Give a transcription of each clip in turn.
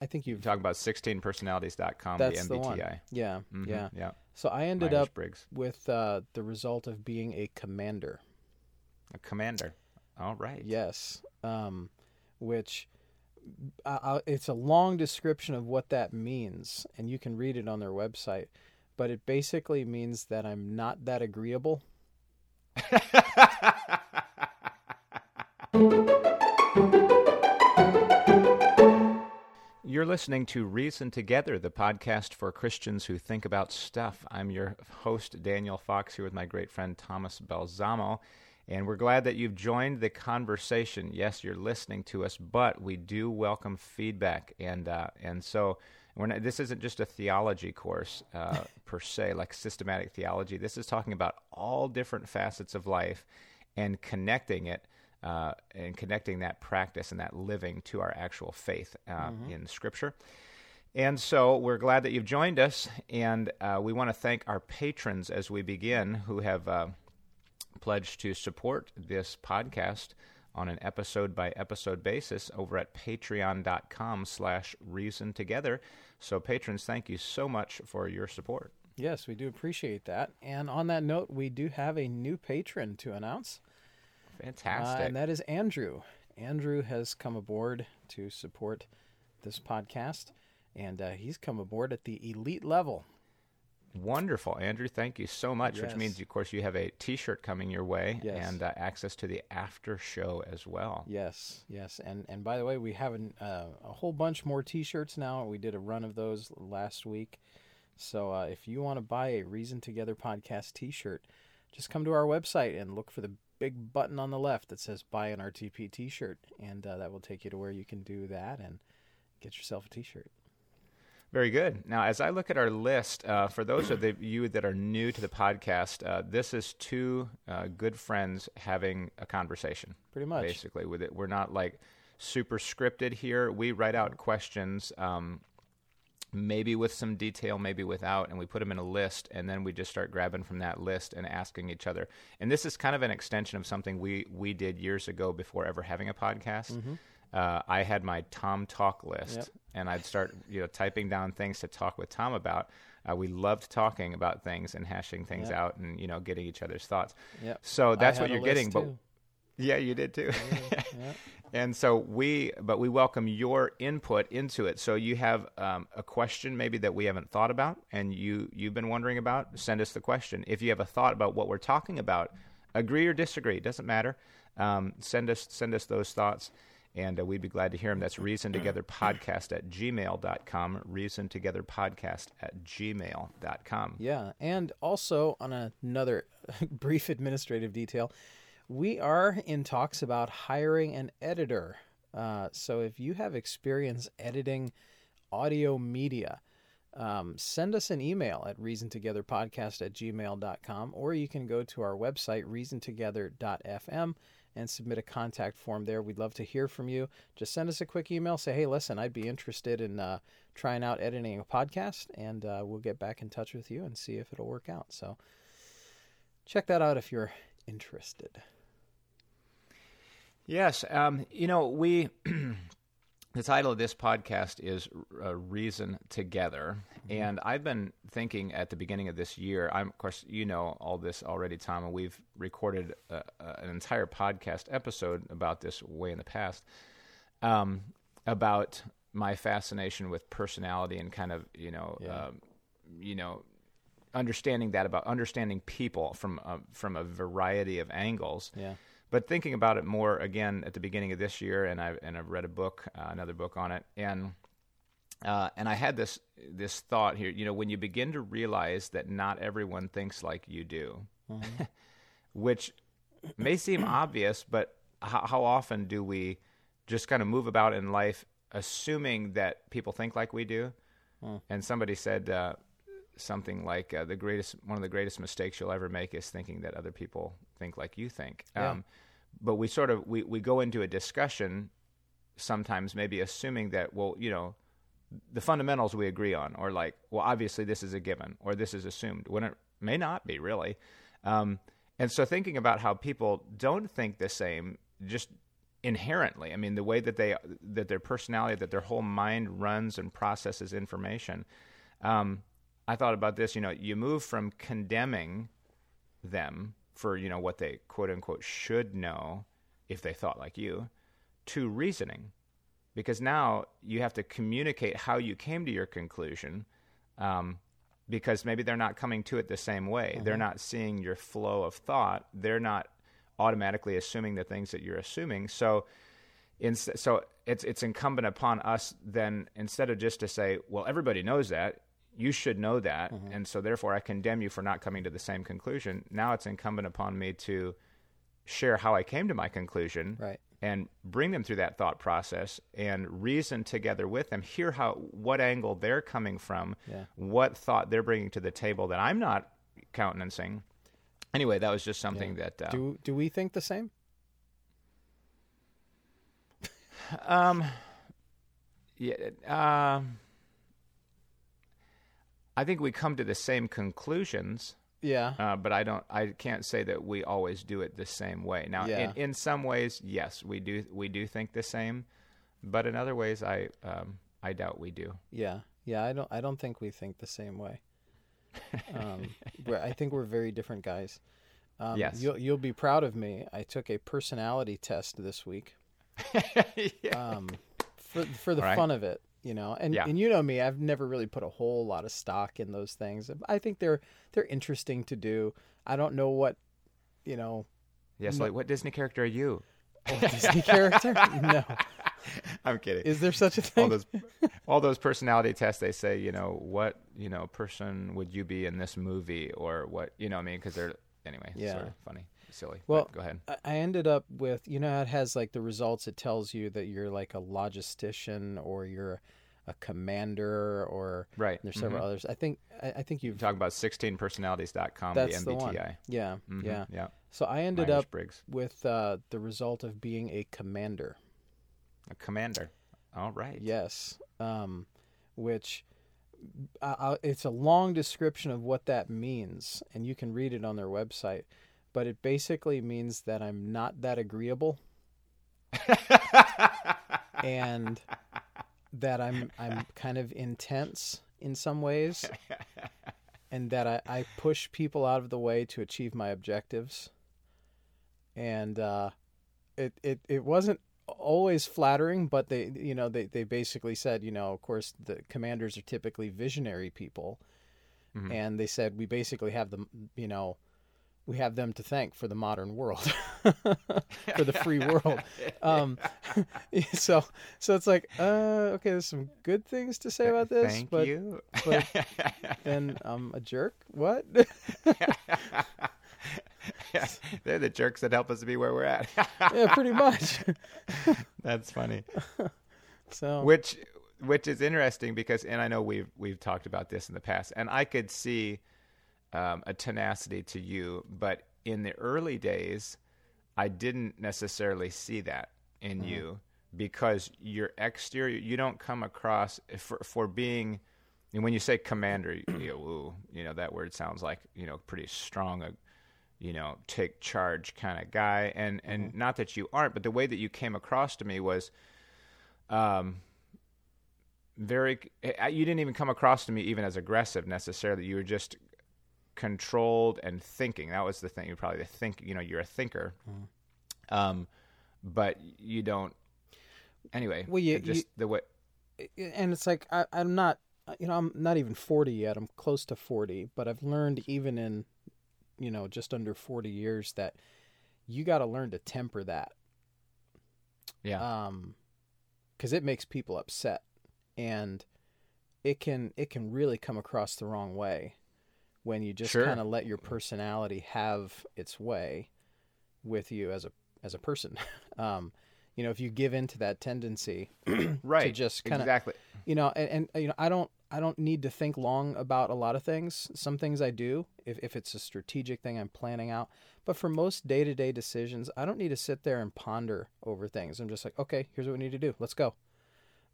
I think you've talked about 16personalities.com, that's the MBTI. the one. Yeah, Mhm, yeah. yeah. So I ended Myers up Briggs, with uh, the result of being a commander. a commander. All right. Yes, um, which uh, it's a long description of what that means, and you can read it on their website. But it basically means that I'm not that agreeable. You're listening to Reason Together, the podcast for Christians who think about stuff. I'm your host, Daniel Fox, here with my great friend Thomas Balsamo. And we're glad that you've joined the conversation. Yes, you're listening to us, but we do welcome feedback. And, uh, and so we're not, this isn't just a theology course uh, per se, like systematic theology. This is talking about all different facets of life and connecting it uh, and connecting that practice and that living to our actual faith uh, in Scripture. And so we're glad that you've joined us, and uh, we want to thank our patrons as we begin who have uh, pledged to support this podcast on an episode by episode basis over at patreon.com slash reason together. So patrons, thank you so much for your support. Yes, we do appreciate that. And on that note, we do have a new patron to announce. Uh, Fantastic. and that is Andrew. Andrew has come aboard to support this podcast, and uh, he's come aboard at the elite level. Wonderful, Andrew. Thank you so much. Which means, of course, you have a T-shirt coming your way Yes. and uh, access to the after show as well. Yes, yes, and and by the way, we have an, uh, a whole bunch more T-shirts now. We did a run of those last week, so uh, if you want to buy a Reason Together podcast T-shirt, just come to our website and look for the big button on the left that says "Buy an RTP T-shirt," and uh, that will take you to where you can do that and get yourself a T-shirt. Very good. Now, as I look at our list, uh, for those of the, you that are new to the podcast, uh, this is two uh, good friends having a conversation. Pretty much. basically. With it, we're not like super scripted here. We write out questions, um, maybe with some detail, maybe without, and we put them in a list, and then we just start grabbing from that list and asking each other. And this is kind of an extension of something we we did years ago before ever having a podcast. Uh, I had my Tom Talk list, Yep. and I'd start you know typing down things to talk with Tom about. Uh, we loved talking about things and hashing things Yep. out, and you know getting each other's thoughts. Yep. So that's what you're getting. list, But yeah, you did too. Yep. And so we, but we welcome your input into it. So you have um, a question maybe that we haven't thought about, and you you've been wondering about. Send us the question. If you have a thought about what we're talking about, agree or disagree, it doesn't matter. Um, send us send us those thoughts, and uh, we'd be glad to hear them. That's Reason Together Podcast at gmail.com. Reason Together Podcast at gmail.com. Yeah, and also on another brief administrative detail, we are in talks about hiring an editor. Uh, so if you have experience editing audio media, um, send us an email at reasontogetherpodcast at gmail.com, or you can go to our website, reasontogether.fm, and submit a contact form there. We'd love to hear from you. Just send us a quick email. Say, hey, listen, I'd be interested in uh, trying out editing a podcast, and uh, we'll get back in touch with you and see if it'll work out. So check that out if you're interested. Yes, um, you know we. the title of this podcast is uh, "Reason Together," and I've been thinking at the beginning of this year. I'm, of course, you know all this already, Tom, and we've recorded uh, uh, an entire podcast episode about this way in the past, um, about my fascination with personality and kind of you know, Yeah. um, you know, understanding that about understanding people from a, from a variety of angles. Yeah. But thinking about it more again at the beginning of this year, and I and I've read a book, uh, another book on it, and uh, and I had this this thought here. You know, when you begin to realize that not everyone thinks like you do, which may seem obvious, but how, how often do we just kind of move about in life assuming that people think like we do? And somebody said uh, something like uh, the greatest one of the greatest mistakes you'll ever make is thinking that other people think like you think. Yeah. Um, but we sort of we, we go into a discussion sometimes maybe assuming that well you know the fundamentals we agree on or like well obviously this is a given or this is assumed when it may not be really um, and so thinking about how people don't think the same just inherently. I mean, the way that they that their personality, that their whole mind runs and processes information. Um, I thought about this. You know, you move from condemning them for you know what they quote unquote should know if they thought like you to reasoning because now you have to communicate how you came to your conclusion um, because maybe they're not coming to it the same way mm-hmm. they're not seeing your flow of thought they're not automatically assuming the things that you're assuming so in, so it's it's incumbent upon us then instead of just to say well everybody knows that you should know that mm-hmm. and so therefore I condemn you for not coming to the same conclusion now it's incumbent upon me to share how I came to my conclusion right and bring them through that thought process and reason together with them hear how what angle they're coming from yeah. what thought they're bringing to the table that i'm not countenancing anyway that was just something yeah. that uh, do do we think the same um yeah uh, i think we come to the same conclusions yeah. Uh, but I don't. I can't say that we always do it the same way. Now, yeah. in, in some ways, yes, we do. We do think the same, but in other ways, I um, I doubt we do. Yeah. Yeah. I don't. I don't think we think the same way. Um, I think we're very different guys. Um, yes. You'll you'll be proud of me. I took a personality test this week. yeah. Um, for for the right. fun of it you know and yeah. and you know me i've never really put a whole lot of stock in those things. I think they're they're interesting to do. I don't know what you know yes like what disney character are you? Oh, disney character? No. I'm kidding. Is there such a thing? all those all those personality tests they say you know what you know person would you be in this movie or what you know i mean? Because they're anyway yeah. sort of funny silly. Well, go ahead. I ended up with you know it has like the results. It tells you that you're like a logistician or you're a commander or right. There's several mm-hmm. others. I think I, I think you've talk about 16personalities.com. That's the MBTI. The one. Yeah, mm-hmm. yeah, yeah. So I ended Myers up Briggs. with uh, the result of being a commander. A commander. All right. Yes. Um, which. Uh, it's a long description of what that means, and you can read it on their website but it basically means that I'm not that agreeable. and that I'm I'm kind of intense in some ways and that I, I push people out of the way to achieve my objectives. And uh, it, it it wasn't always flattering, but they you know they, they basically said, you know, of course the commanders are typically visionary people. Mm-hmm. And they said we basically have the you know we have them to thank for the modern world, for the free world. Um, so, so it's like, uh, okay, there's some good things to say about this, Thank but, you. but then I'm a jerk. What? yeah, they're the jerks that help us to be where we're at. yeah, pretty much. That's funny. So, which, which is interesting because, and I know we've we've talked about this in the past, and I could see um, a tenacity to you, but in the early days, I didn't necessarily see that in mm-hmm. you because your exterior, you don't come across for for being. And when you say commander, you, you, ooh, you know that word sounds like you know pretty strong, a you know take charge kind of guy. And and mm-hmm. not that you aren't, but the way that you came across to me was, um, very. You didn't even come across to me even as aggressive necessarily. You were just controlled and thinking. That was the thing. You're probably the think. You know, you're a thinker, mm. um, but you don't. Anyway, well, you, just you, the way. And it's like I, I'm not. You know, I'm not even 40 yet. I'm close to 40, but I've learned even in, you know, just under 40 years that you got to learn to temper that. Yeah. Um, because it makes people upset, and it can it can really come across the wrong way when you just sure. kind of let your personality have its way with you as a as a person. Um, you know, if you give in to that tendency, right, to just kind of exactly, you know, and, and you know, I don't I don't need to think long about a lot of things. Some things I do if if it's a strategic thing I'm planning out, but for most day to day decisions, I don't need to sit there and ponder over things. I'm just like, okay, here's what we need to do. Let's go.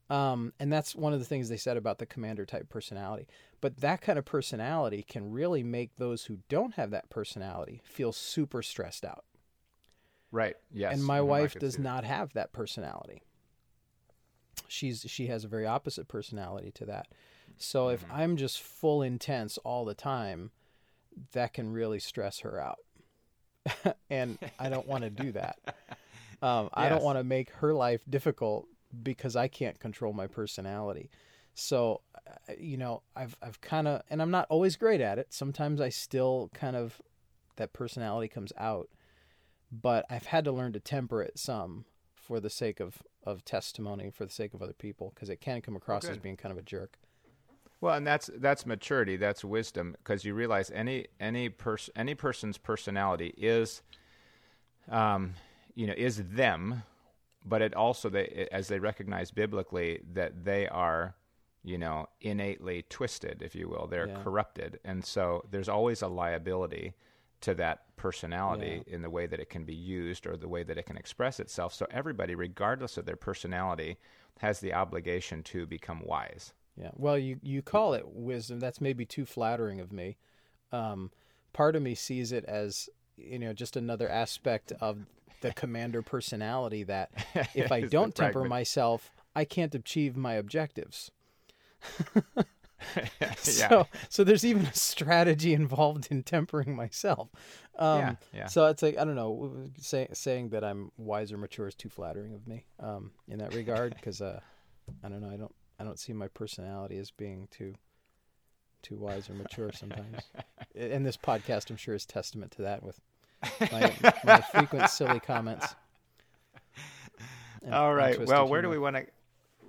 Um, and that's one of the things they said about the commander type personality. But that kind of personality can really make those who don't have that personality feel super stressed out. Right. Yes. and my wife does not have that personality she's she has a very opposite personality to that so if Mm-hmm. i'm just full intense all the time that can really stress her out and i don't want to do that um, i don't want to make her life difficult because i can't control my personality. So uh, you know i've i've kind of and i'm not always great at it. Sometimes i still kind of that personality comes out but I've had to learn to temper it some for the sake of, of testimony, for the sake of other people, because it can come across as being kind of a jerk. Well, and that's that's maturity, that's wisdom, because you realize any any person any person's personality is, um, you know, is them, but it also they as they recognize biblically that they are, you know, innately twisted, if you will, they're Yeah. corrupted, and so there's always a liability to that personality in the way that it can be used or the way that it can express itself. So everybody, regardless of their personality, has the obligation to become wise. Yeah. Well, you, you call it wisdom. That's maybe too flattering of me. Um, part of me sees it as, you know, just another aspect of the commander personality that if I don't temper fragment. myself, I can't achieve my objectives. yeah. So, so there's even a strategy involved in tempering myself. Um, Yeah, yeah. So it's like I don't know, say, saying that I'm wiser, mature is too flattering of me um, in that regard because uh, I don't know, I don't, I don't see my personality as being too, too wise or mature sometimes. and this podcast, I'm sure, is testament to that with my, my frequent silly comments. and All right. Well, where do we want to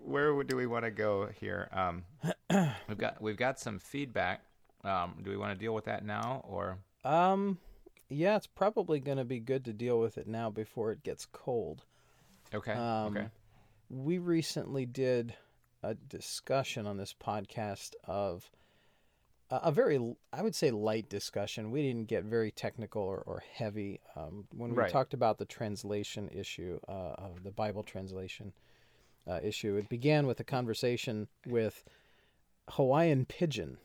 where do we want to go here? Um, we've got we've got some feedback. Um, do we want to deal with that now or Um, yeah, it's probably going to be good to deal with it now before it gets cold. okay? Um, okay. We recently did a discussion on this podcast of a, very, I would say, light discussion. We didn't get very technical or, or heavy um, when we Right. talked about the translation issue uh, of the Bible translation uh, issue. It began with a conversation with Hawaiian Pidgin.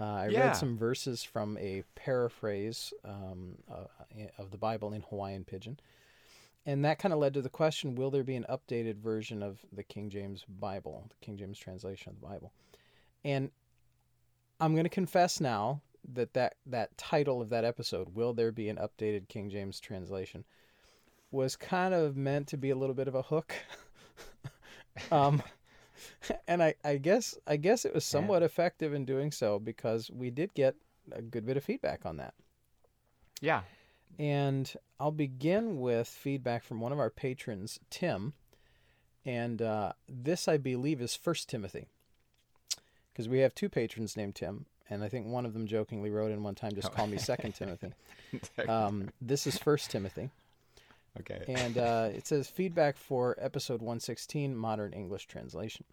Uh, I Yeah. read some verses from a paraphrase um, uh, of the Bible in Hawaiian Pidgin. And that kind of led to the question will there be an updated version of the King James Bible, the King James translation of the Bible? And I'm going to confess now that, that that title of that episode, Will There Be an Updated King James Translation, was kind of meant to be a little bit of a hook. um, and I, I guess I guess it was somewhat effective in doing so because we did get a good bit of feedback on that. Yeah. And I'll begin with feedback from one of our patrons, Tim. And uh, this, I believe, is First Timothy. Because we have two patrons named Tim. And I think one of them jokingly wrote in one time, just call me Second Timothy. Um, this is First Timothy. okay. And uh, it says feedback for episode 116, Modern English Translation.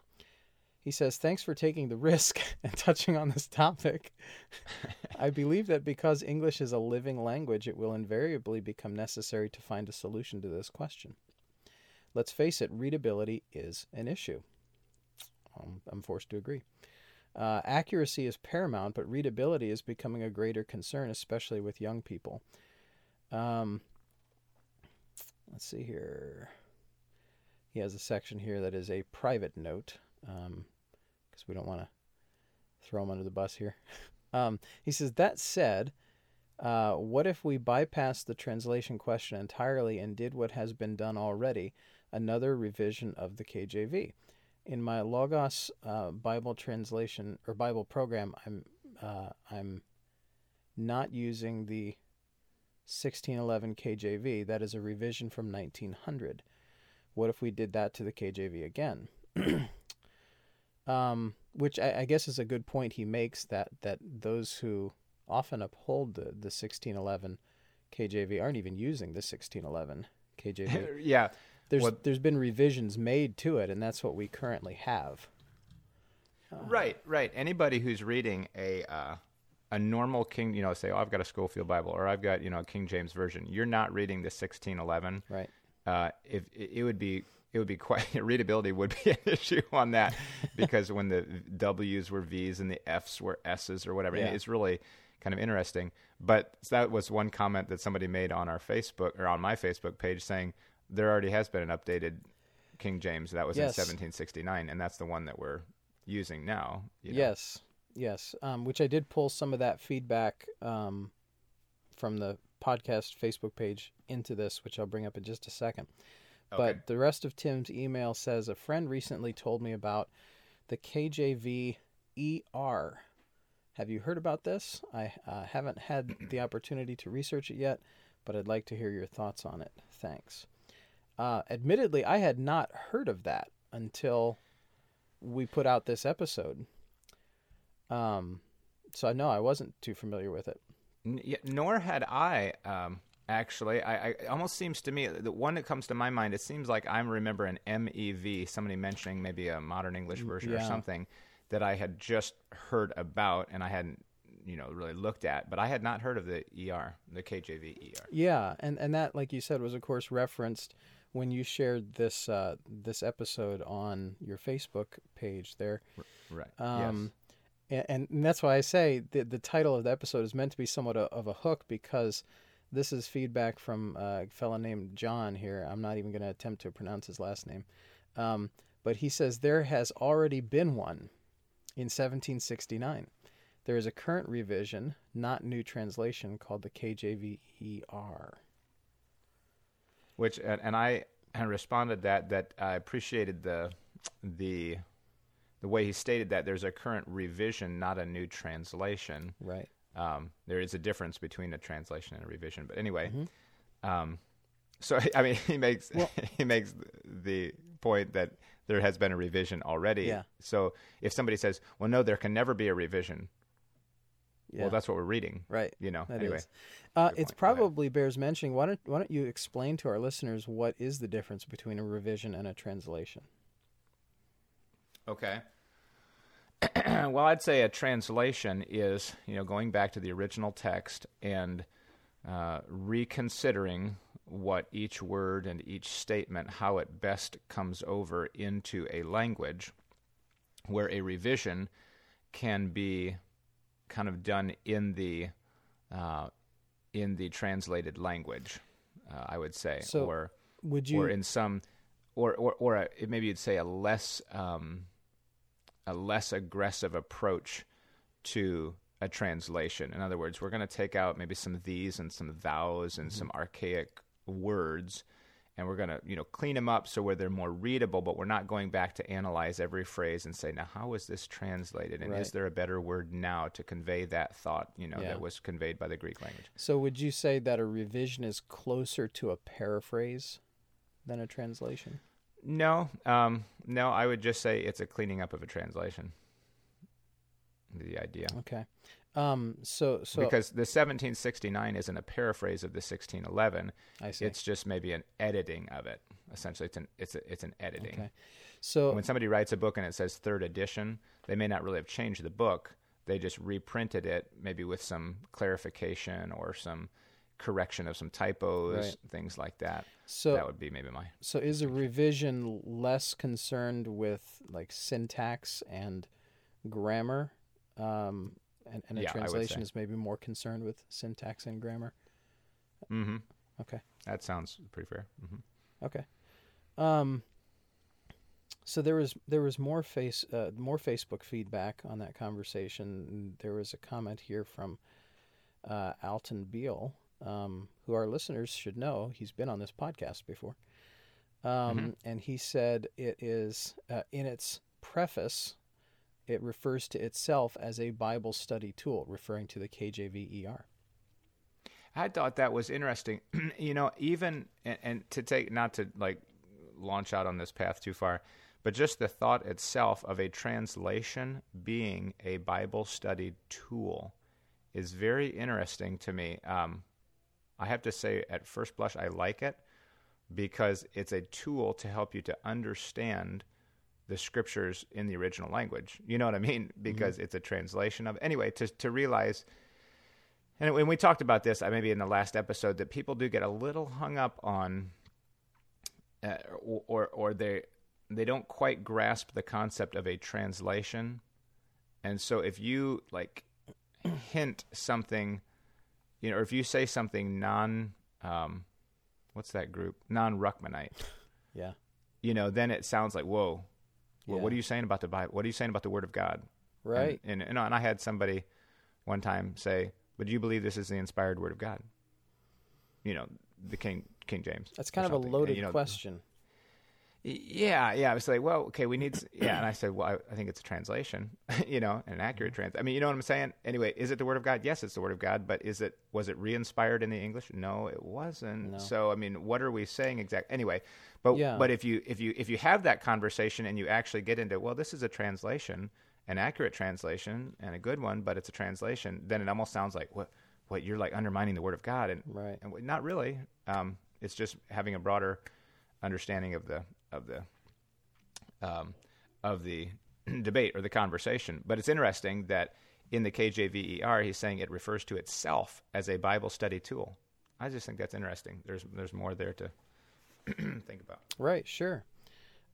He says, Thanks for taking the risk and touching on this topic. I believe that because English is a living language, it will invariably become necessary to find a solution to this question. Let's face it, readability is an issue. Um, I'm forced to agree. Uh, accuracy is paramount, but readability is becoming a greater concern, especially with young people. Um, let's see here. He has a section here that is a private note, because we don't want to throw him under the bus here. Um, he says, That said, uh, what if we bypass the translation question entirely and did what has been done already, another revision of the KJV? In my Logos uh, Bible translation or Bible program, I'm uh, I'm not using the 1611 KJV. That is a revision from 1900. What if we did that to the KJV again? um, which I, I guess is a good point he makes that that those who often uphold the, the 1611 KJV aren't even using the 1611 KJV. yeah. There's Well- there's been revisions made to it, and that's what we currently have. Right, right. Anybody who's reading a uh, a normal King, you know, say, "Oh, I've got a Scofield Bible," or "I've got you know a King James version," you're not reading the 1611. Right. Uh, if it it would be it would be quite readability would be an issue on that because when the W's were V's and the F's were S's or whatever, Yeah. it's really kind of interesting. But that was one comment that somebody made on our Facebook or on my Facebook page saying there already has been an updated King James that was Yes. in 1769, and that's the one that we're using now. you know. Yes, yes. Um, which I did pull some of that feedback um, from the podcast Facebook page into this, which I'll bring up in just a second. Okay. But the rest of Tim's email says a friend recently told me about the KJV ER. Have you heard about this? I uh, haven't had the opportunity to research it yet, but I'd like to hear your thoughts on it. Thanks. Uh, admittedly, I had not heard of that until we put out this episode. Um, so know I wasn't too familiar with it. N- yeah, nor had I. Um, actually, I, I it almost seems to me the one that comes to my mind. It seems like I remember an MEV, somebody mentioning maybe a modern English version or something that I had just heard about and I hadn't, you know, really looked at. But I had not heard of the ER, the KJV ER. Yeah, and and that, like you said, was of course referenced when you shared this uh, this episode on your Facebook page there. Right. Um, and, and that's why I say the the title of the episode is meant to be somewhat a, of a hook because this is feedback from a fellow named John here. I'm not even going to attempt to pronounce his last name, um, but he says there has already been one in 1769. There is a current revision, not new translation, called the KJVER. Which and, and I responded that that I appreciated the the the way he stated that there's a current revision, not a new translation. Right. Um, there is a difference between a translation and a revision, but anyway, Mm-hmm. um, so I mean, he makes he makes the point that there has been a revision already. Yeah. So if somebody says, "Well, no, there can never be a revision," Yeah. well, that's what we're reading, right. you know. That anyway. Uh, it's point. Probably bears mentioning. Why don't Why don't you explain to our listeners what is the difference between a revision and a translation? Okay. well, I'd say a translation is, you know, going back to the original text and uh, reconsidering what each word and each statement, how it best comes over into a language, where a revision can be kind of done in the uh, in the translated language. Uh, I would say, So or Would you? or in some, or or or a, maybe you'd say a less um, a less aggressive approach to a translation. In other words, we're going to take out maybe some these and some thous and some archaic words, and we're going to you know clean them up so where they're more readable. But we're not going back to analyze every phrase and say, now how is this translated, and is there a better word now to convey that thought you know Yeah. that was conveyed by the Greek language? so would you say that a revision is closer to a paraphrase than a translation? No, um, no, I would just say it's a cleaning up of a translation. The idea. Okay. Um. So so because the 1769 isn't a paraphrase of the 1611. I see. It's just maybe an editing of it. Essentially, it's an it's a, it's an editing. okay. So When somebody writes a book and it says third edition, they may not really have changed the book. They just reprinted it, maybe with some clarification or some correction of some typos, Right. things like that. so that would be maybe my So is a revision less concerned with like syntax and grammar, um, and, and a Yeah, translation is maybe more concerned with syntax and grammar? hmm Okay, That sounds pretty fair. hmm okay. Um, so there was there was more face uh, more Facebook feedback on that conversation. There was a comment here from uh, Alton Beal, um, who our listeners should know. He's been on this podcast before. Um, And he said it is, uh, in its preface, it refers to itself as a Bible study tool, referring to the KJVER. I thought that was interesting. you know, even and, and to take not to like launch out on this path too far, but just the thought itself of a translation being a Bible study tool is very interesting to me. Um, I have to say, at first blush, I like it because it's a tool to help you to understand the scriptures in the original language. You know what I mean? Because it's a translation of anyway. To to realize and when we talked about this, I maybe in the last episode, that people do get a little hung up on, uh, or or they they don't quite grasp the concept of a translation, and so if you like hint something, you know, or if you say something non, um, what's that group? Non Ruckmanite. Yeah. You know, then it sounds like, whoa, well, Yeah. what are you saying about the Bible? What are you saying about the Word of God? Right. And, and, and, and I had somebody one time say, "But do you believe this is the inspired Word of God?" You know, the King King James. That's kind of a loaded You know, question. Yeah, yeah. I was like, well, okay, we need, yeah. And I said, well, I, I think it's a translation, you know, an accurate Mm-hmm. trans. I mean, you know what I'm saying? Anyway, is it the Word of God? Yes, it's the Word of God. But is it, was it re-inspired in the English? No, it wasn't. No. So, I mean, what are we saying exactly? Anyway, but, Yeah. but if you, if you, if you have that conversation and you actually get into, well, this is a translation, an accurate translation and a good one, but it's a translation, then it almost sounds like, what, what you're like undermining the Word of God. And, Right. and not really. Um, it's just having a broader understanding of the, of the, um, of the debate or the conversation. But it's interesting that in the KJVER, he's saying it refers to itself as a Bible study tool. I just think that's interesting. There's there's more there to think about. Right, sure.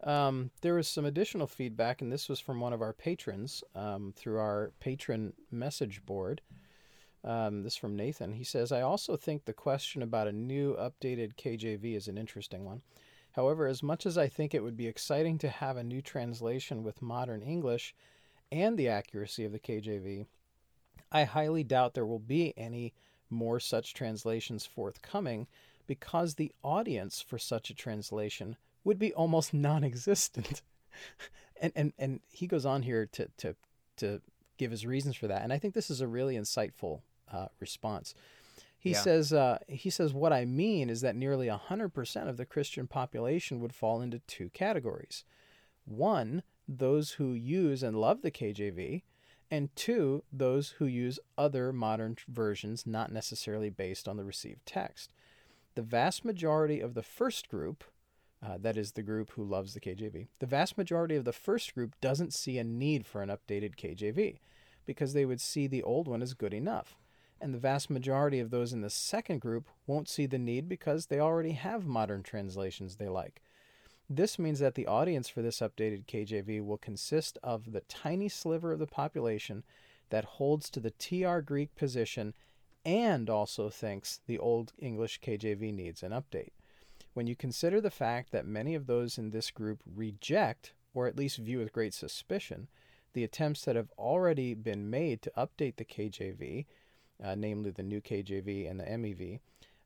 Um, there was some additional feedback, and this was from one of our patrons um, through our patron message board. Um, this from Nathan. He says, I also think the question about a new updated KJV is an interesting one. However, as much as I think it would be exciting to have a new translation with modern English and the accuracy of the KJV, I highly doubt there will be any more such translations forthcoming because the audience for such a translation would be almost non-existent. and, and and he goes on here to to to give his reasons for that, and I think this is a really insightful uh, response. He Yeah. says uh, he says what I mean is that nearly hundred percent of the Christian population would fall into two categories: one, those who use and love the KJV, and two, those who use other modern versions not necessarily based on the received text. The vast majority of the first group, uh, that is the group who loves the KJV, the vast majority of the first group doesn't see a need for an updated KJV because they would see the old one as good enough. And the vast majority of those in the second group won't see the need because they already have modern translations they like. This means that the audience for this updated KJV will consist of the tiny sliver of the population that holds to the TR Greek position and also thinks the Old English KJV needs an update. When you consider the fact that many of those in this group reject, or at least view with great suspicion, the attempts that have already been made to update the KJV, uh, namely the new KJV and the MEV,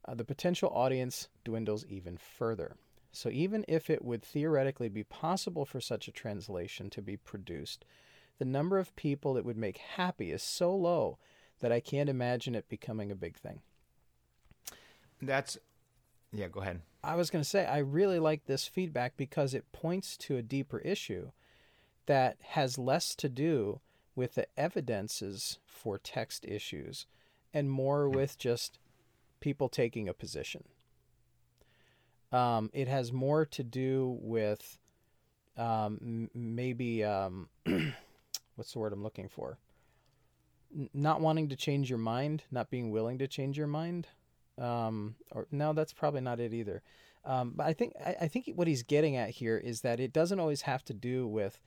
uh, the potential audience dwindles even further. So, even if it would theoretically be possible for such a translation to be produced, the number of people it would make happy is so low that I can't imagine it becoming a big thing. That's yeah. Go ahead. I was going to say, I really like this feedback because it points to a deeper issue that has less to do with the evidences for text issues and more with just people taking a position. Um, it has more to do with um, maybe um, what's the word I'm looking for? N- not wanting to change your mind, not being willing to change your mind. Um, or no, that's probably not it either. Um, but I think I, I think what he's getting at here is that it doesn't always have to do with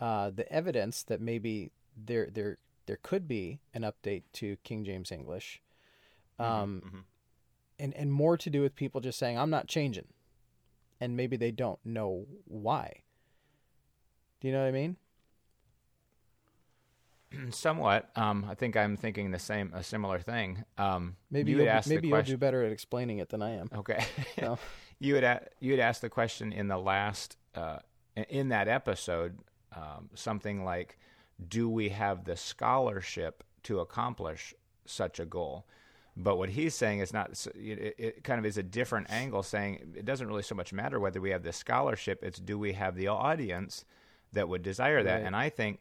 uh, the evidence that maybe there there there could be an update to King James English, um, Mhm. and and more to do with people just saying I'm not changing, and maybe they don't know why. Do you know what I mean? Somewhat. Um, I think I'm thinking the same, a similar thing. Um, Maybe you you had will maybe you'll do better at explaining it than I am. Okay. No. you had a, you had asked the question in the last uh, in that episode um, something like, "Do we have the scholarship to accomplish such a goal?" But what he's saying is not. It, it kind of is a different angle, saying it doesn't really so much matter whether we have the scholarship. It's do we have the audience that would desire that? Right. And I think,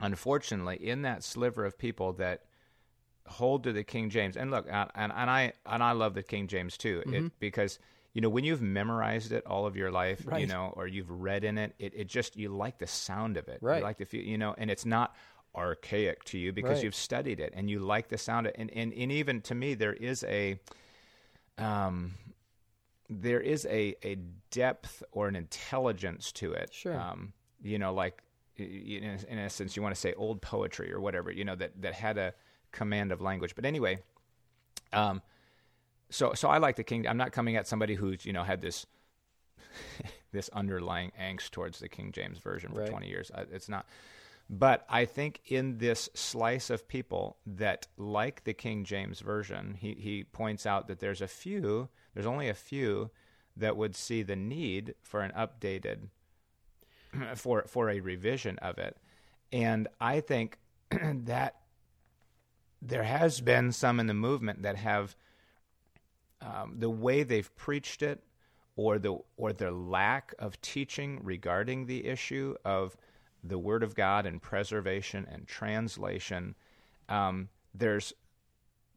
unfortunately, in that sliver of people that hold to the King James. And look, and, and, and I and I love the King James too, Mm-hmm. it, because you know when you've memorized it all of your life, you know, or you've read in it, it, it just you like the sound of it, Right. You like the feel, you know, and it's not archaic to you because Right. you've studied it and you like the sound of it. And, and and even to me, there is a um there is a a depth or an intelligence to it. Sure. Um, you know, like in in a sense, you want to say old poetry or whatever, you know, that, that had a command of language. But anyway, um, so so I like the King. I'm not coming at somebody who's you know had this this underlying angst towards the King James version for Right. 20 years. I- It's not. But I think in this slice of people that like the King James version, he he points out that there's a few. There's only a few that would see the need for an updated for for a revision of it. And I think that there has been some in the movement that have um, the way they've preached it, or the or their lack of teaching regarding the issue of the Word of God and preservation and translation. Um, there's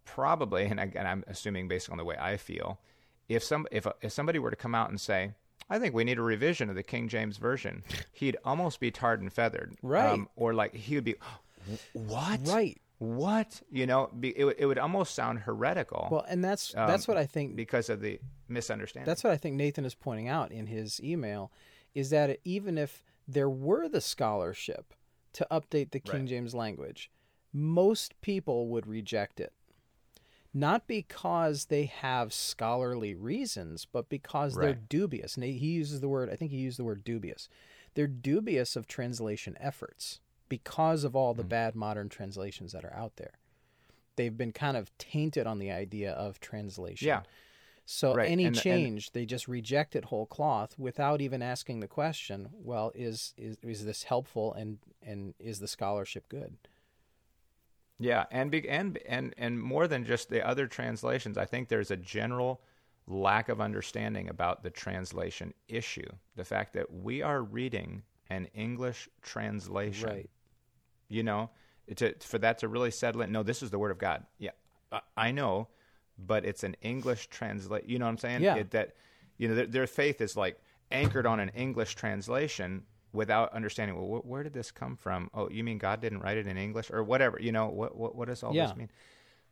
probably, and again, I'm assuming based on the way I feel, if some if if somebody were to come out and say, "I think we need a revision of the King James version," he'd almost be tarred and feathered, Um, Right. or like he would be, "What? Right. What? You know, be, it would it would almost sound heretical." Well, and that's Um, that's what I think because of the misunderstanding. That's what I think Nathan is pointing out in his email is that even if there were the scholarship to update the King Right. James language, most people would reject it. Not because they have scholarly reasons, but because they're dubious. And he he uses the word, I think he used the word dubious. They're dubious of translation efforts because of all the Mm. bad modern translations that are out there. They've been kind of tainted on the idea of translation. Yeah. So Right, any and- and- change, they just reject it whole cloth without even asking the question. Well, is is is this helpful and and is the scholarship good? Yeah, and and and and more than just the other translations, I think there's a general lack of understanding about the translation issue. The fact that we are reading an English translation, Right. You know, to, for that to really settle in. No, this is the Word of God. Yeah, I, know, but it's an English translate. You know what I'm saying? Yeah. It, that you know their, their faith is like anchored on an English translation without understanding. Well, wh- where did this come from? Oh, you mean God didn't write it in English or whatever? You know what? What, what does all Yeah. this mean?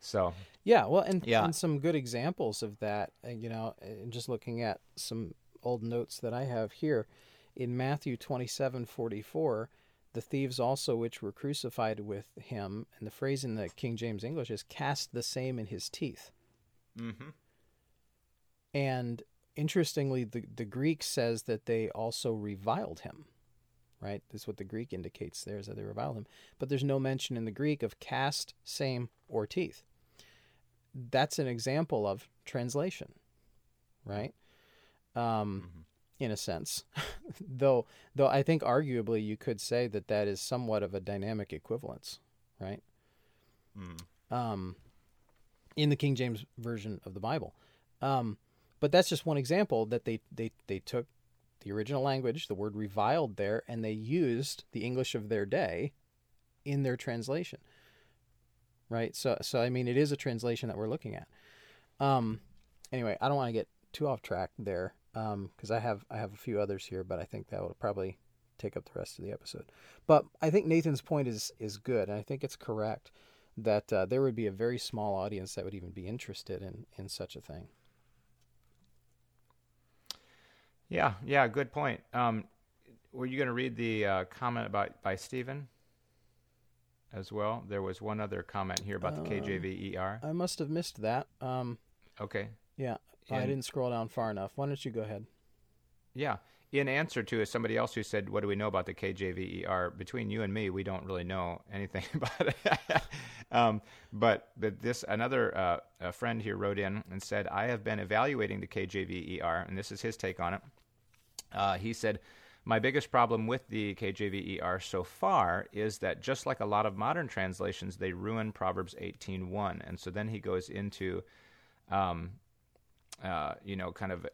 So Yeah, well, and Yeah. and some good examples of that. uh, You know, and just looking at some old notes that I have here in Matthew twenty seven forty four. The thieves also which were crucified with him, and the phrase in the King James English is cast the same in his teeth. mm-hmm. And interestingly, the, the Greek says that they also reviled him, right? That's what the Greek indicates there is that they reviled him. But there's no mention in the Greek of cast, same, or teeth. That's an example of translation, right? Um, in a sense, though, though I think arguably you could say that that is somewhat of a dynamic equivalence, right? um, in the King James version of the Bible. Um, but that's just one example that they, they, they took the original language, the word reviled there, and they used the English of their day in their translation. Right? So, so I mean, it is a translation that we're looking at. Um, anyway, I don't want to get too off track there because I have I have a few others here, but I think that will probably take up the rest of the episode. But I think Nathan's point is is good, and I think it's correct that uh, there would be a very small audience that would even be interested in in such a thing. Yeah, yeah, good point. Um, were you going to read the uh, comment about by Stephen as well? There was one other comment here about the Uh, KJVER. I must have missed that. Um, Okay, yeah, I didn't scroll down far enough. Why don't you go ahead? yeah. In answer to somebody else who said, "What do we know about the KJVER?" Between you and me, we don't really know anything about it. um, but but this another uh, a friend here wrote in and said, "I have been evaluating the KJVER, and this is his take on it." Uh, he said, My biggest problem with the KJVER so far is that just like a lot of modern translations, they ruin Proverbs 18.1. And so then he goes into, um, uh, you know, kind of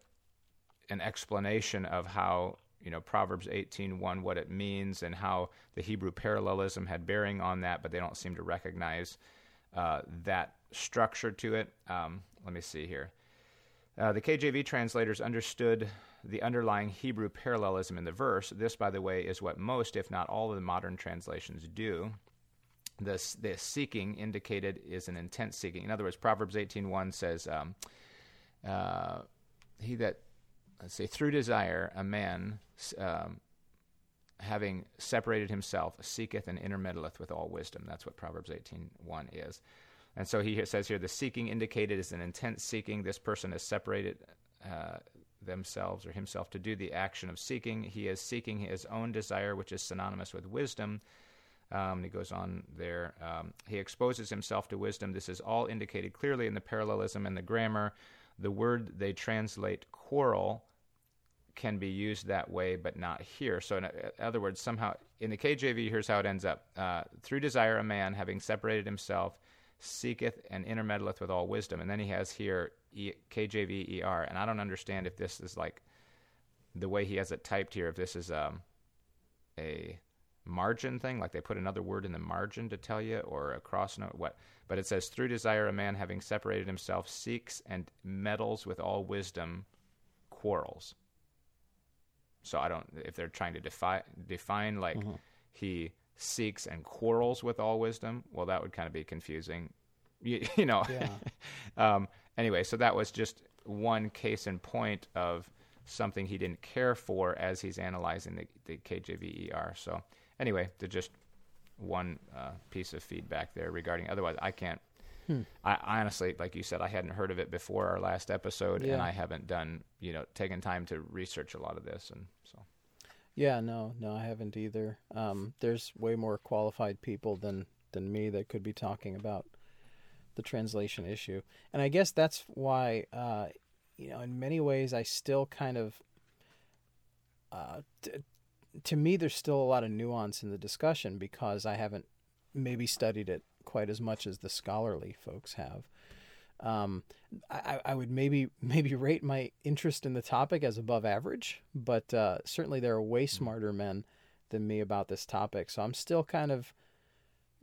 an explanation of how, you know, Proverbs 18.1, what it means, and how the Hebrew parallelism had bearing on that, but they don't seem to recognize uh, that structure to it. Um, let me see here. Uh, the KJV translators understood the underlying Hebrew parallelism in the verse. This, by the way, is what most, if not all, of the modern translations do. The, the seeking indicated is an intent seeking. In other words, Proverbs 18.1 says, um, uh, he that, let's say, through desire, a man um, having separated himself, seeketh and intermeddleth with all wisdom. That's what Proverbs 18.1 is. And so he says here, the seeking indicated is an intense seeking. This person has separated uh, themselves or himself to do the action of seeking. He is seeking his own desire, which is synonymous with wisdom. Um, he goes on there. Um, he exposes himself to wisdom. This is all indicated clearly in the parallelism and the grammar. The word they translate quarrel can be used that way, but not here. So, in other words, somehow in the KJV, here's how it ends up: uh, through desire, a man having separated himself seeketh and intermeddleth with all wisdom. And then he has here e, KJV ER, and I don't understand if this is like the way he has it typed here. If this is um, a margin thing, like they put another word in the margin to tell you, or a cross note, what? But it says, through desire, a man having separated himself seeks and meddles with all wisdom, quarrels. So I don't, if they're trying to defi- define like mm-hmm. he seeks and quarrels with all wisdom, well, that would kind of be confusing. You, you know. Yeah. um, anyway, so that was just one case in point of something he didn't care for as he's analyzing the, the KJVER. So anyway, to just one uh, piece of feedback there regarding. Otherwise, I can't. Hmm. I, I, honestly, like you said, I hadn't heard of it before our last episode, yeah. and I haven't done, you know, taken time to research a lot of this, and so. Yeah, no, no, I haven't either. Um, there's way more qualified people than than me that could be talking about the translation issue, and I guess that's why, uh, you know, in many ways, I still kind of, uh, t- to me, there's still a lot of nuance in the discussion because I haven't maybe studied it quite as much as the scholarly folks have. Um, I, I would maybe maybe rate my interest in the topic as above average, but uh, certainly there are way hmm. smarter men than me about this topic. So I'm still kind of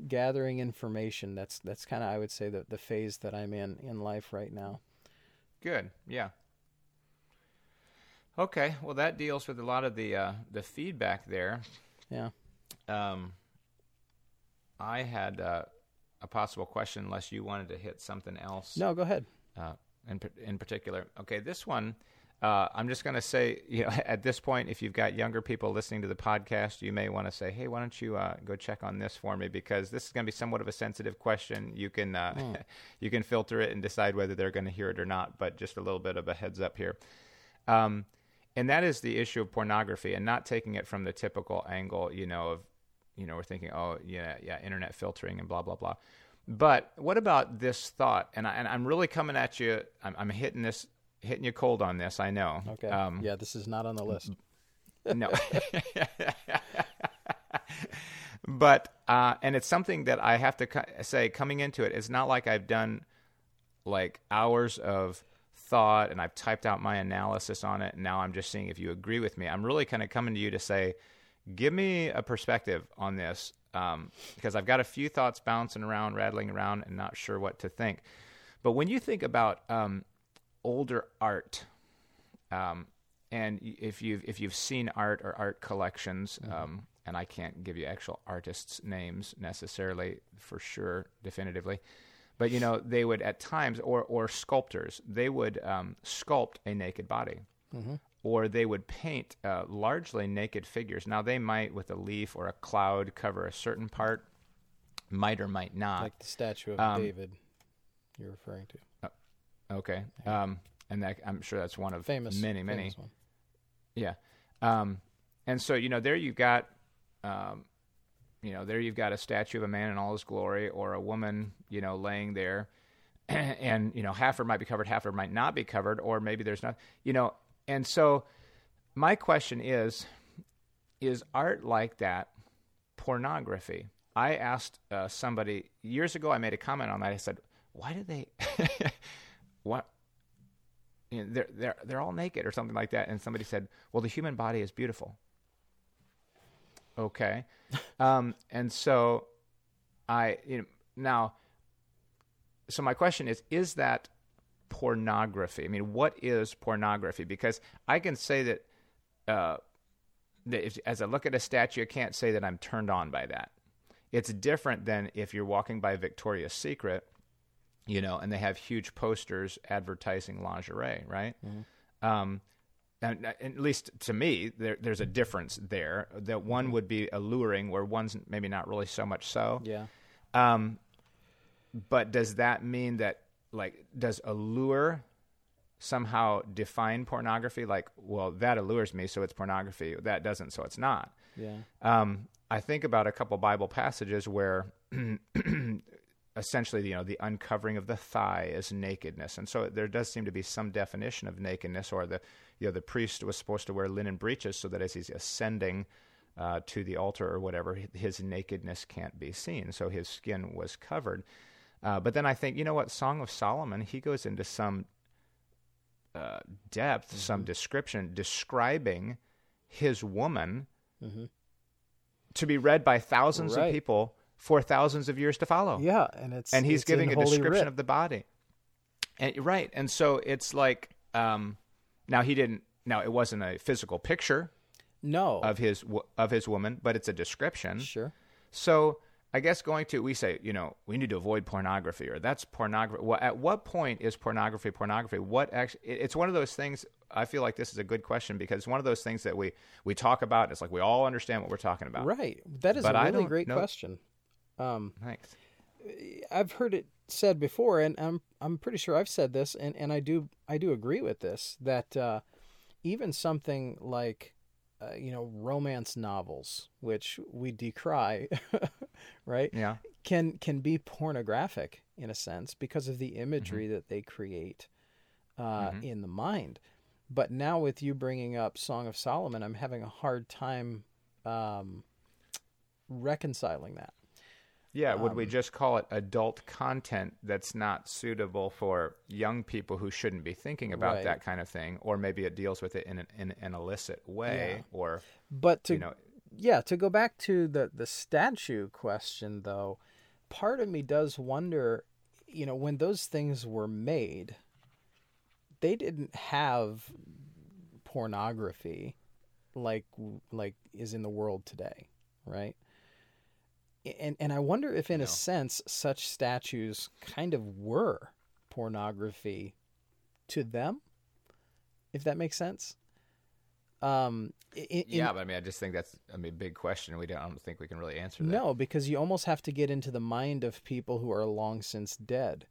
gathering information. That's that's kind of I would say the the phase that I'm in in life right now. Good. Yeah. Okay. Well, that deals with a lot of the uh, the feedback there. Yeah. Um, I had uh, a possible question, unless you wanted to hit something else. No, go ahead. Uh, in in particular, okay, this one. Uh, I'm just going to say, you know, at this point, if you've got younger people listening to the podcast, you may want to say, "Hey, why don't you uh, go check on this for me?" Because this is going to be somewhat of a sensitive question. You can uh, mm. you can filter it and decide whether they're going to hear it or not. But just a little bit of a heads up here. Um, and that is the issue of pornography and not taking it from the typical angle, you know, of you know, we're thinking, oh, yeah, yeah, internet filtering and blah blah blah. But what about this thought? And I, and I'm really coming at you. I'm, I'm hitting this, hitting you cold on this. I know. Okay. Um, yeah, this is not on the list. no. but uh, and it's something that I have to co- say coming into it. It's not like I've done like hours of thought and I've typed out my analysis on it. And now I'm just seeing if you agree with me. I'm really kind of coming to you to say give me a perspective on this um, because I've got a few thoughts bouncing around, rattling around, and not sure what to think. But when you think about um, older art, um, and if you've if you've seen art or art collections, mm-hmm. Um, and I can't give you actual artists' names necessarily for sure, definitively, but you know they would at times or or sculptors they would um, sculpt a naked body. Mm-hmm or they would paint uh, largely naked figures. Now, they might, with a leaf or a cloud, cover a certain part, might or might not. Like the statue of um, David you're referring to. Uh, okay. Yeah. Um, and that, I'm sure that's one of famous, many, many. Famous yeah. Um, and so, you know, there you've got, um, you know, there you've got a statue of a man in all his glory or a woman, you know, laying there. and, you know, half her might be covered, half her might not be covered, or maybe there's not, you know, and so, my question is Is art like that pornography? I asked uh, somebody years ago, I made a comment on that. I said, Why do they, what? You know, they're, they're, they're all naked or something like that. And somebody said, Well, the human body is beautiful. Okay. um, and so, I, you know, now, so my question is, is that pornography? I mean, what is pornography? Because I can say that, uh, that if, as I look at a statue, I can't say that I'm turned on by that. It's different than if you're walking by Victoria's Secret, you know, and they have huge posters advertising lingerie, right? Mm-hmm. Um, at least to me, there, there's a difference there. That one would be alluring, where one's maybe not really so much so. Yeah. Um, but does that mean that, like, does allure somehow define pornography? Like, well, that allures me, so it's pornography. That doesn't, so it's not. Yeah. Um, I think about a couple Bible passages where essentially, you know, the uncovering of the thigh is nakedness, and so there does seem to be some definition of nakedness, or the, you know, the priest was supposed to wear linen breeches so that as he's ascending uh, to the altar or whatever, his nakedness can't be seen, so his skin was covered. Uh, but then I think, you know what, Song of Solomon, he goes into some uh, depth, some description describing his woman to be read by thousands Right. of people for thousands of years to follow. Yeah, and it's and he's it's giving a description Writ. of the body. And right, and so it's like um, now he didn't. Now it wasn't a physical picture no of his of his woman, but it's a description. sure So I guess going to we say you know we need to avoid pornography or that's pornography. Well, at what point is pornography pornography? What actually? It's one of those things. I feel like this is a good question because it's one of those things that we we talk about. It's like we all understand what we're talking about. right that is But a really great know- question um Thanks. I've heard it said before, and I'm I'm pretty sure I've said this, and, and I do I do agree with this that uh, even something like uh, you know romance novels, which we decry, right, Yeah. can can be pornographic in a sense because of the imagery Mm-hmm. that they create uh, in the mind. But now with you bringing up Song of Solomon, I'm having a hard time um, reconciling that. Yeah, would Um, we just call it adult content that's not suitable for young people who shouldn't be thinking about Right. that kind of thing, or maybe it deals with it in an, in an illicit way, Yeah. or But to you know, yeah, to go back to the the statue question though, part of me does wonder, you know, when those things were made, they didn't have pornography like like is in the world today, right? And and I wonder if in No. a sense such statues kind of were pornography to them, if that makes sense. Um, in, yeah. But I mean, I just think that's I mean, a big question. We don't, I don't think we can really answer that. No, because you almost have to get into the mind of people who are long since dead.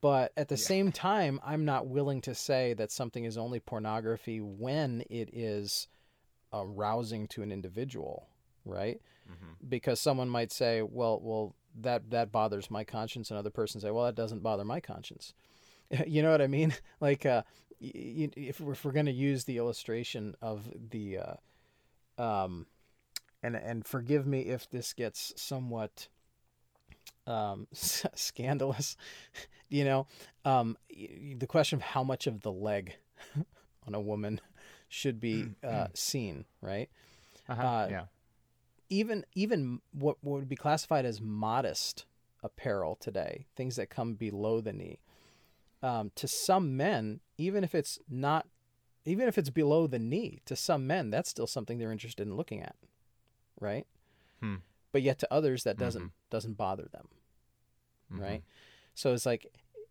But at the same time, I'm not willing to say that something is only pornography when it is arousing to an individual, right? Mm-hmm. Because someone might say, "Well, well, that that bothers my conscience," and other person say, "Well, that doesn't bother my conscience." you know what I mean? Like, uh, y- y- if we're, if we're going to use the illustration of the, uh, um, and and forgive me if this gets somewhat um, scandalous, you know, um, y- the question of how much of the leg on a woman should be uh, seen, right? Uh-huh. Uh, yeah. Even even what would be classified as modest apparel today, things that come below the knee, um, to some men, even if it's not, even if it's below the knee, to some men, that's still something they're interested in looking at, right? Hmm. But yet to others, that doesn't doesn't bother them, Mhm. right? So it's like,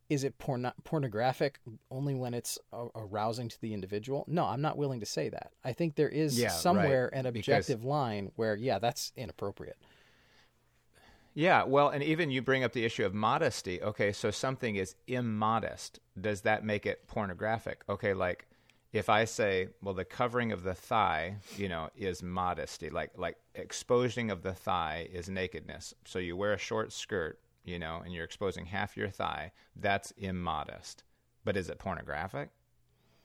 is it porno- pornographic only when it's a- arousing to the individual? No, I'm not willing to say that. I think there is Yeah, right, somewhere an because- objective line where, yeah, that's inappropriate. Yeah, well, and even you bring up the issue of modesty. Okay, so something is immodest. Does that make it pornographic? Okay, like if I say, well, the covering of the thigh, you know, is modesty. Like like exposing of the thigh is nakedness. So you wear a short skirt, you know, and you're exposing half your thigh. That's immodest. But is it pornographic?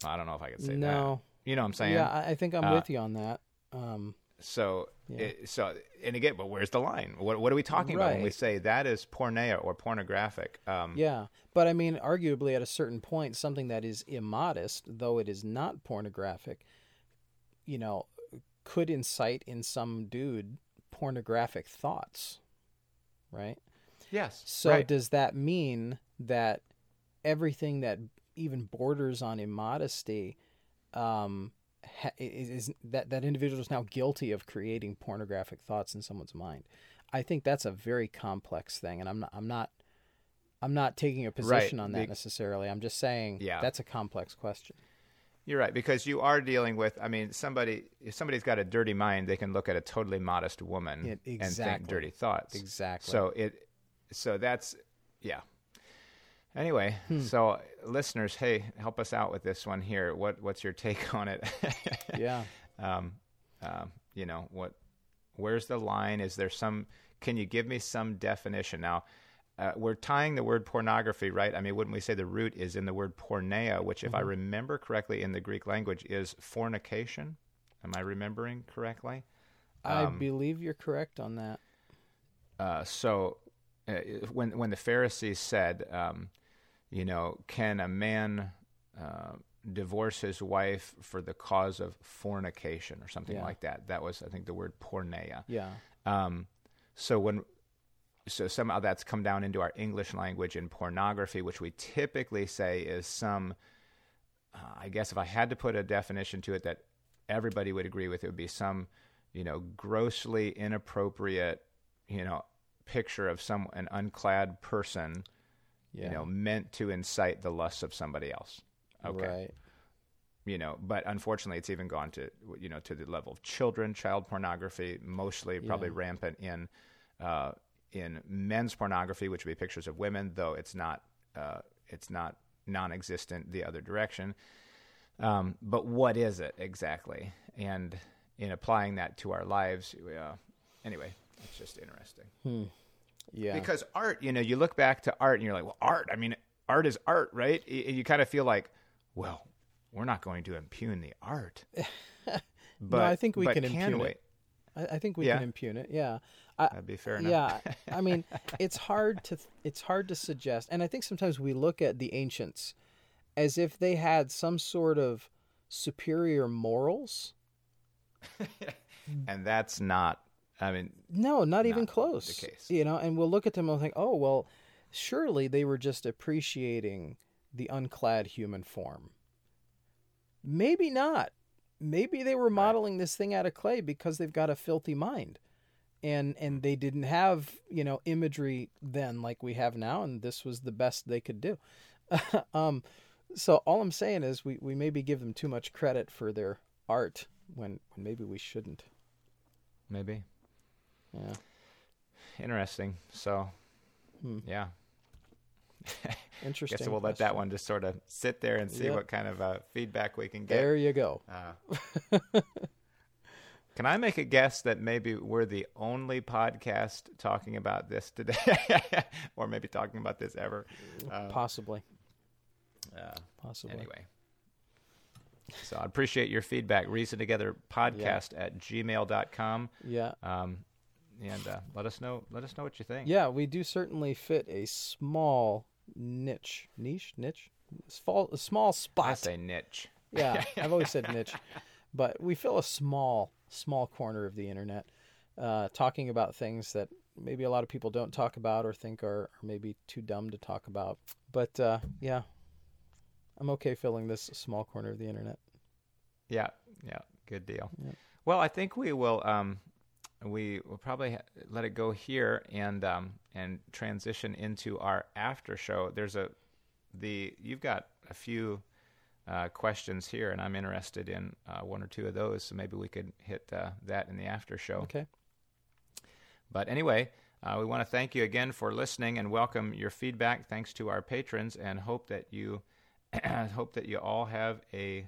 I don't know if I could say that. No. You know what I'm saying? Yeah, I think I'm Uh, with you on that. Um, So, Yeah. it, so, and again, but where's the line? What, what are we talking about when we say that is porneia or pornographic? Um, yeah, but I mean, arguably, at a certain point, something that is immodest, though it is not pornographic, you know, could incite in some dude pornographic thoughts, right? Yes. So right. does that mean that everything that even borders on immodesty um, ha- is, is that that individual is now guilty of creating pornographic thoughts in someone's mind? I think that's a very complex thing, and I'm not I'm not I'm not taking a position on that Be- necessarily. I'm just saying Yeah. that's a complex question. You're right because you are dealing with. I mean, somebody if somebody's got a dirty mind, they can look at a totally modest woman Yeah, and think dirty thoughts. Exactly. So it, so that's yeah. Anyway, Hmm. so listeners, hey, help us out with this one here. What what's your take on it? yeah. um, um, you know what? Where's the line? Is there some? Can you give me some definition now? Uh, we're tying the word pornography, right? I mean, wouldn't we say the root is in the word porneia, which, if I remember correctly, in the Greek language is fornication? Am I remembering correctly? I Um, believe you're correct on that. Uh, so, uh, when when the Pharisees said, um, you know, can a man uh, divorce his wife for the cause of fornication or something Yeah. like that? That was, I think, the word porneia. Yeah. Um, so when so somehow that's come down into our English language in pornography, which we typically say is some. Uh, I guess if I had to put a definition to it that everybody would agree with, it would be some, you know, grossly inappropriate, you know, picture of some an unclad person, Yeah. you know, meant to incite the lusts of somebody else. Okay Right. you know but unfortunately it's even gone to you know to the level of children child pornography mostly probably Yeah. rampant in uh, in men's pornography which would be pictures of women though it's not uh, it's not non-existent the other direction um, but what is it exactly and in applying that to our lives uh, anyway it's just interesting hmm. Yeah. because art, you know, you look back to art and you're like, well, art, I mean, art is art, right? Y- And you kind of feel like, well, we're not going to impugn the art. But I think we but can impugn we? it. I, I think we Yeah? can impugn it. Yeah. I, That'd be fair enough. yeah. I mean, it's hard to it's hard to suggest, and I think sometimes we look at the ancients as if they had some sort of superior morals. and that's not, I mean, No, not even Not the close. case. You know, and we'll look at them and think, oh well, surely they were just appreciating the unclad human form. Maybe not. Maybe they were modeling this thing out of clay because they've got a filthy mind. And and they didn't have, you know, imagery then like we have now, and this was the best they could do. um so all I'm saying is we, we maybe give them too much credit for their art when, when maybe we shouldn't. maybe. Yeah. Interesting. So, Hmm. yeah. Interesting. Guess we'll let that one just sort of sit there and see Yep. what kind of uh, feedback we can get. There you go. Uh, can I make a guess that maybe we're the only podcast talking about this today, or maybe talking about this ever? Uh, Possibly. uh, Possibly. anyway, so I appreciate your feedback. Reason Together Podcast at gmail.com. Yeah. Um, and uh, let us know. Let us know what you think. Yeah, we do certainly fit a small niche. Niche? Niche? Small, a small I spot. say niche. Yeah, I've always said niche. But we fill a small, small corner of the internet uh, talking about things that maybe a lot of people don't talk about or think are, are maybe too dumb to talk about. But uh, yeah, I'm okay filling this small corner of the internet. Yeah, yeah, good deal. Yep. Well, I think we will. Um, we will probably let it go here and um, and transition into our after show. There's a the you've got a few uh, questions here, and I'm interested in uh, one or two of those. So maybe we could hit uh, that in the after show. Okay. But anyway, uh, we want to thank you again for listening and welcome your feedback. Thanks to our patrons, and hope that you hope that you all have a,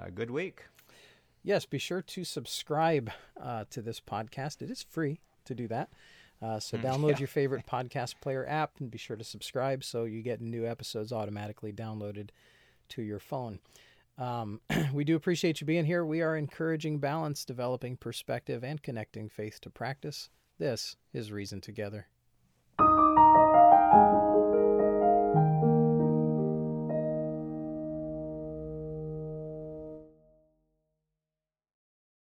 a good week. Yes, be sure to subscribe uh, to this podcast. It is free to do that. Uh, so download your favorite podcast player app and be sure to subscribe so you get new episodes automatically downloaded to your phone. Um, we do appreciate you being here. We are encouraging balance, developing perspective, and connecting faith to practice. This is Reason Together.